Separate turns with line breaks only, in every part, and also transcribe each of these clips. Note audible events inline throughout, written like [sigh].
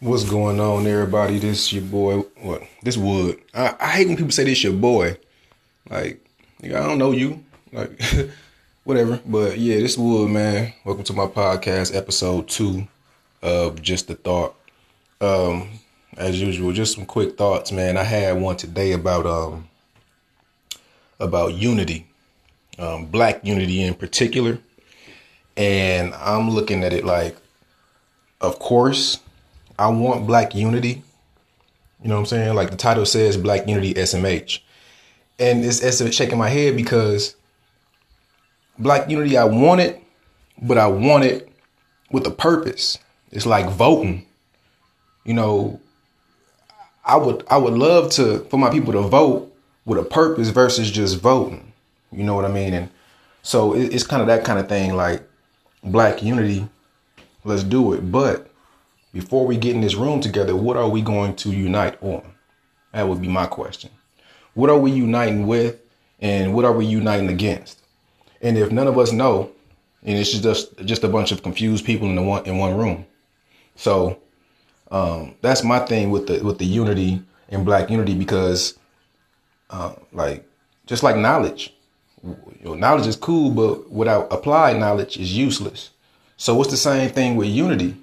What's going on, everybody? This your boy. What? This Wood. I, I hate when people say this your boy. Like, I don't know you. Like, [laughs] whatever. But yeah, this Wood, man. Welcome to my podcast, episode two of Just the Thought. Um, as usual, just some quick thoughts, man. I had one today about um about unity, um, black unity in particular, and I'm looking at it like, of course I want black unity. You know what I'm saying? Like the title says Black Unity SMH. And it's, it's shaking my head because black unity, I want it, but I want it with a purpose. It's like voting. You know, I would I would love to for my people to vote with a purpose versus just voting. You know what I mean? And so it, it's kind of that kind of thing like black unity, let's do it. But before we get in this room together, what are we going to unite on? That would be my question. What are we uniting with and what are we uniting against? And if none of us know, and it's just just a bunch of confused people in the one in one room. So um, that's my thing with the with the unity and black unity because uh, like just like knowledge, you know, knowledge is cool, but without applied knowledge is useless. So it's the same thing with unity.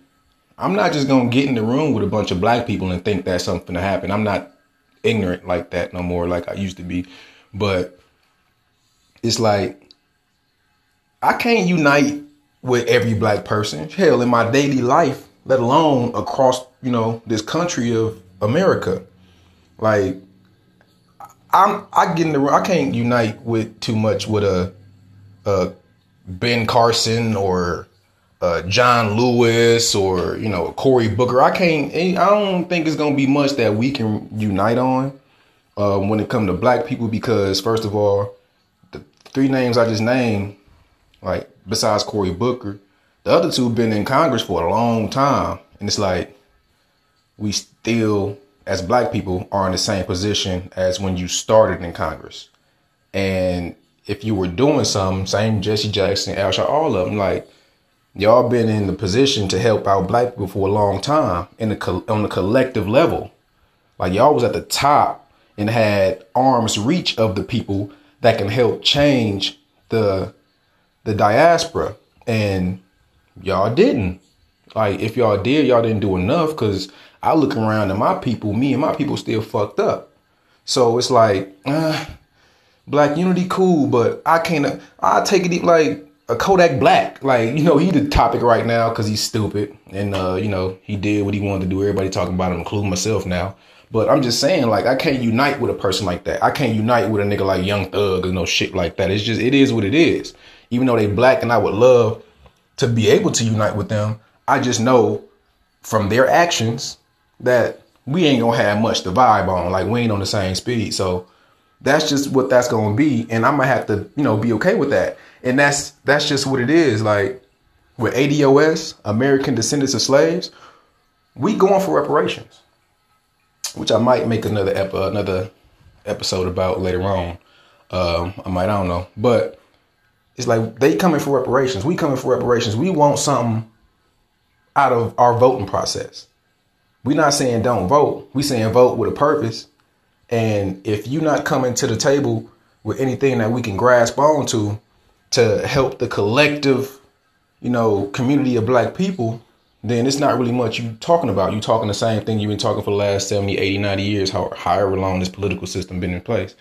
I'm not just gonna get in the room with a bunch of black people and think that's something to happen. I'm not ignorant like that no more, like I used to be. But it's like I can't unite with every black person. Hell, in my daily life, let alone across, you know, this country of America. Like I'm I get in the room. I can't unite with too much with a, a Ben Carson or uh, John Lewis or you know Cory Booker. I can't. I don't think it's gonna be much that we can unite on um, when it comes to black people because first of all, the three names I just named, like besides Cory Booker, the other two have been in Congress for a long time, and it's like we still as black people are in the same position as when you started in Congress, and if you were doing something, same Jesse Jackson, Al Sharpton, all of them, like y'all been in the position to help out black people for a long time in the on the collective level. Like y'all was at the top and had arms reach of the people that can help change the the diaspora and y'all didn't. Like if y'all did, y'all didn't do enough because I look around and my people, me and my people still fucked up. So it's like, uh, black unity cool, but I can't, I take it like a Kodak Black. Like, you know, he the topic right now because he's stupid. And, uh, you know, he did what he wanted to do. Everybody talking about him, including myself now. But I'm just saying, like, I can't unite with a person like that. I can't unite with a nigga like Young Thug or no shit like that. It's just, it is what it is. Even though they black and I would love to be able to unite with them, I just know from their actions that we ain't gonna have much to vibe on. Like, we ain't on the same speed. So that's just what that's gonna be. And I might have to, you know, be okay with that and that's that's just what it is. Like with ADOS, American Descendants of Slaves, we going for reparations, which I might make another ep- another episode about later on. Um, I might I don't know, but it's like they coming for reparations. We coming for reparations. We want something out of our voting process. we not saying don't vote. We saying vote with a purpose. And if you're not coming to the table with anything that we can grasp onto, to help the collective, you know, community of black people, then it's not really much you talking about. You talking the same thing you've been talking for the last 70, 80, 90 years, however long this political system been in place.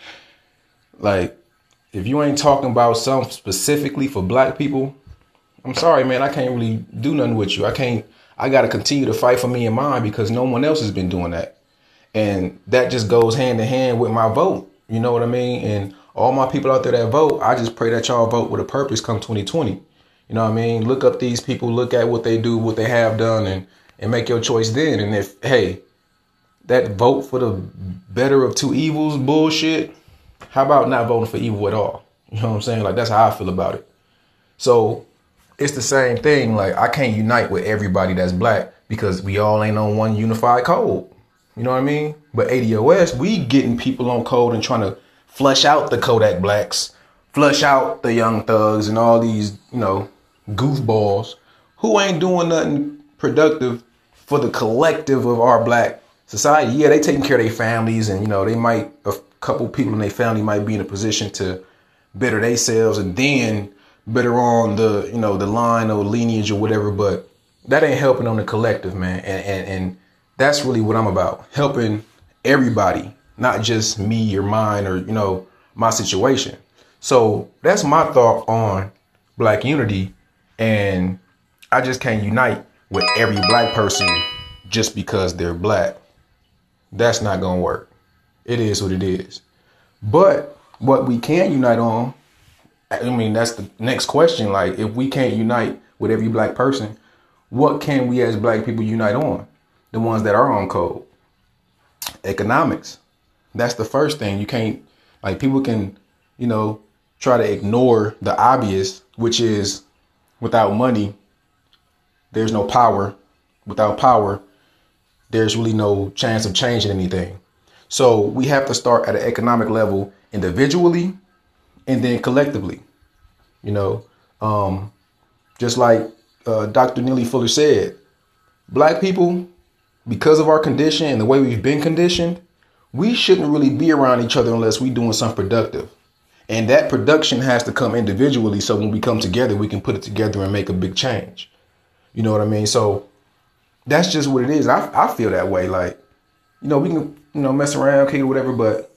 Like, if you ain't talking about something specifically for black people, I'm sorry, man, I can't really do nothing with you. I can't I gotta continue to fight for me and mine because no one else has been doing that. And that just goes hand in hand with my vote. You know what I mean? And all my people out there that vote, I just pray that y'all vote with a purpose come 2020. You know what I mean? Look up these people, look at what they do, what they have done, and and make your choice then. And if hey, that vote for the better of two evils bullshit, how about not voting for evil at all? You know what I'm saying? Like that's how I feel about it. So it's the same thing. Like I can't unite with everybody that's black because we all ain't on one unified code. You know what I mean? But ADOS, we getting people on code and trying to flush out the Kodak Blacks, flush out the Young Thugs, and all these, you know, goofballs who ain't doing nothing productive for the collective of our black society, yeah, they taking care of their families, and you know they might a couple people in their family might be in a position to better themselves, and then better on the you know the line or lineage or whatever. But that ain't helping on the collective, man, and and, and that's really what I'm about, helping everybody, not just me or mine or you know my situation. So that's my thought on black unity, and I just can't unite with every black person just because they're black. That's not gonna work. It is what it is. But what we can unite on, I mean, that's the next question. Like, if we can't unite with every black person, what can we as black people unite on? The ones that are on code. Economics. That's the first thing. You can't, like, people can, you know, try to ignore the obvious, which is without money, there's no power. Without power, there's really no chance of changing anything. So we have to start at an economic level individually and then collectively. You know, um, just like uh, Dr. Neely Fuller said, black people, because of our condition and the way we've been conditioned, we shouldn't really be around each other unless we're doing something productive. And that production has to come individually. So when we come together, we can put it together and make a big change. You know what I mean? So that's just what it is. I, I feel that way. Like, you know, we can, you know, mess around, kick or whatever, but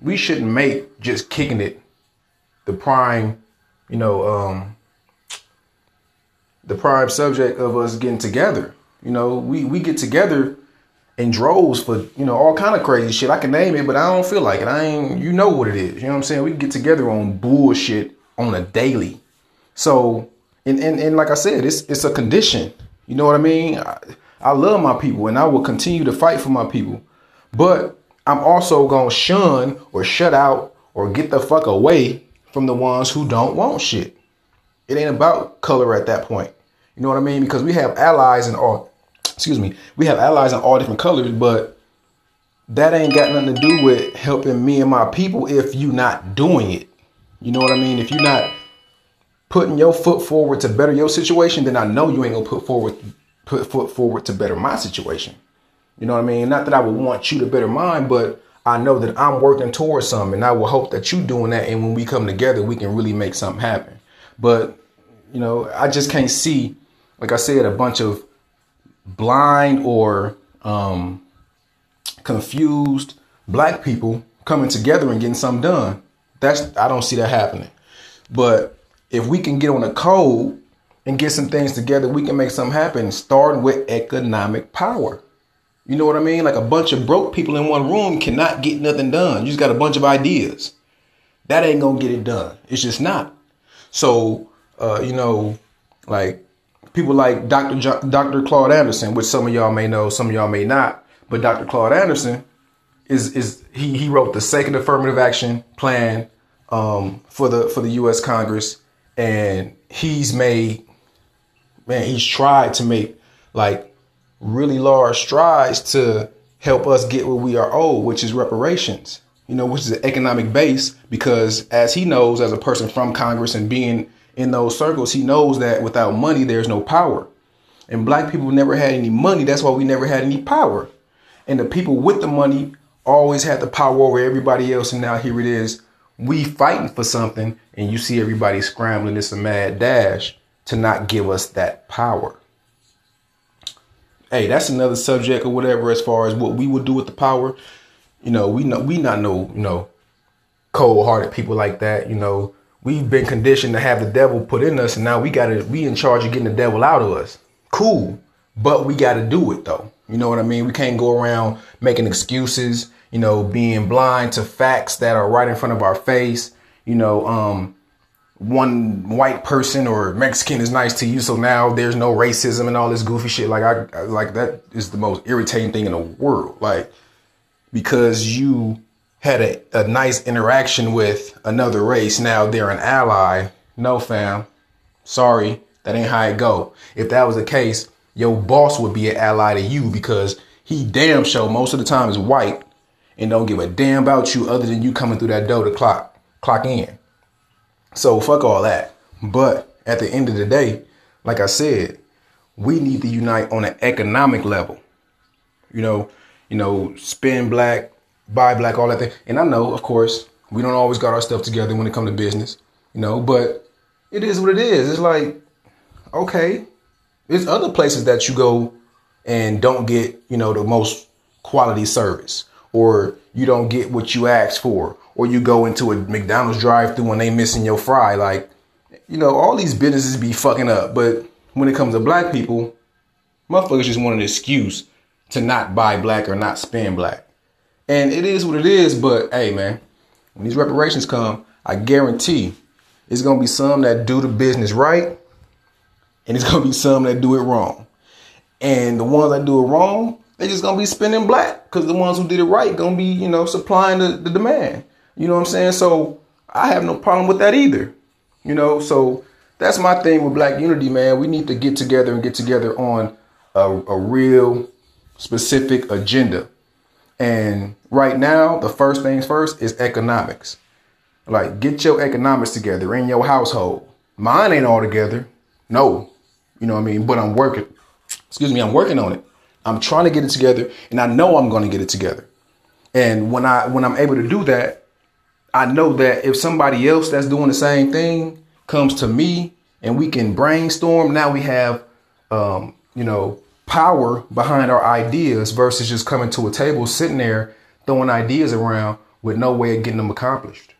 we shouldn't make just kicking it the prime, you know, um, the prime subject of us getting together. You know, we, we get together in droves for, you know, all kind of crazy shit. I can name it, but I don't feel like it. I ain't, you know what it is. You know what I'm saying? We get together on bullshit on a daily. So, and, and, and like I said, it's, it's a condition. You know what I mean? I, I love my people and I will continue to fight for my people. But I'm also to shun or shut out or get the fuck away from the ones who don't want shit. It ain't about color at that point. You know what I mean? Because we have allies in all, excuse me, we have allies in all different colors, but that ain't got nothing to do with helping me and my people if you not doing it. You know what I mean? If you're not putting your foot forward to better your situation, then I know you ain't gonna put forward put foot forward to better my situation. You know what I mean? Not that I would want you to better mine, but I know that I'm working towards something and I will hope that you doing that and when we come together we can really make something happen. But you know, I just can't see, like I said, a bunch of blind or um, confused black people coming together and getting something done. That's I don't see that happening. But if we can get on a code and get some things together, we can make something happen, starting with economic power. You know what I mean? Like a bunch of broke people in one room cannot get nothing done. You just got a bunch of ideas. That ain't gonna get it done. It's just not. So, uh, you know, like people like Dr. Jo- Dr. Claude Anderson, which some of y'all may know, some of y'all may not. But Dr. Claude Anderson is is he he wrote the second affirmative action plan um, for the for the U.S. Congress, and he's made man, he's tried to make like really large strides to help us get what we are owed, which is reparations. You know, which is an economic base because as he knows as a person from Congress and being in those circles, he knows that without money there's no power. And black people never had any money, that's why we never had any power. And the people with the money always had the power over everybody else and now here it is we fighting for something and you see everybody scrambling it's a mad dash to not give us that power. Hey, that's another subject or whatever as far as what we would do with the power. You know, we know we not know, you know, cold hearted people like that. You know, we've been conditioned to have the devil put in us and now we gotta we in charge of getting the devil out of us. Cool. But we gotta do it though. You know what I mean? We can't go around making excuses, you know, being blind to facts that are right in front of our face, you know, um, one white person or Mexican is nice to you, so now there's no racism and all this goofy shit. Like I like that is the most irritating thing in the world. Like because you had a, a nice interaction with another race, now they're an ally. No, fam. Sorry, that ain't how it go. If that was the case, your boss would be an ally to you because he damn sure most of the time is white and don't give a damn about you other than you coming through that door to clock clock in. So fuck all that. But at the end of the day, like I said, we need to unite on an economic level. You know, you know, spend black, buy black, all that thing. And I know, of course, we don't always got our stuff together when it comes to business, you know, but it is what it is. It's like, okay, there's other places that you go and don't get, you know, the most quality service or you don't get what you asked for or you go into a McDonald's drive through and they missing your fry. Like, you know, all these businesses be fucking up. But when it comes to black people, motherfuckers just want an excuse to not buy black or not spend black. And it is what it is, but hey man, when these reparations come, I guarantee it's gonna be some that do the business right, and it's gonna be some that do it wrong. And the ones that do it wrong, they just gonna be spending black because the ones who did it right gonna be, you know, supplying the, the demand. You know what I'm saying? So I have no problem with that either. You know, so that's my thing with black unity, man. We need to get together and get together on a, a real specific agenda. And right now, the first things first is economics. Like, get your economics together in your household. Mine ain't all together. No. You know what I mean? But I'm working. Excuse me, I'm working on it. I'm trying to get it together, and I know I'm going to get it together. And when I when I'm able to do that, I know that if somebody else that's doing the same thing comes to me and we can brainstorm, now we have um, you know, power behind our ideas versus just coming to a table, sitting there, throwing ideas around with no way of getting them accomplished.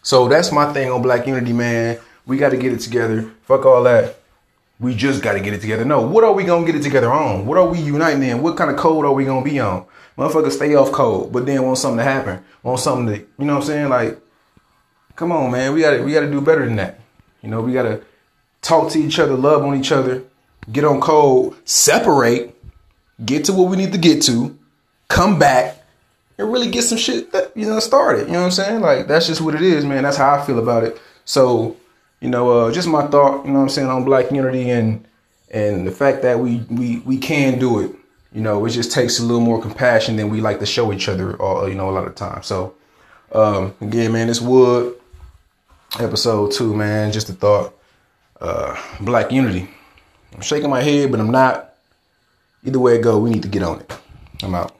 So that's my thing on Black Unity, man. We got to get it together. Fuck all that. We just got to get it together. No, what are we going to get it together on? What are we uniting in? What kind of code are we going to be on? Motherfuckers stay off code, but then want something to happen. Want something to, you know what I'm saying? Like, come on, man. We got to we got to do better than that. You know, we got to talk to each other, love on each other, get on code, separate, get to what we need to get to, come back, and really get some shit that, you know started. You know what I'm saying? Like that's just what it is, man. That's how I feel about it. So, you know, uh, just my thought, you know what I'm saying, on black unity and and the fact that we we we can do it. You know, it just takes a little more compassion than we like to show each other, or you know, a lot of times. So, um, again, man, this Wood episode two, man. Just a thought. Uh, black unity. I'm shaking my head, but I'm not. Either way it go, we need to get on it. I'm out.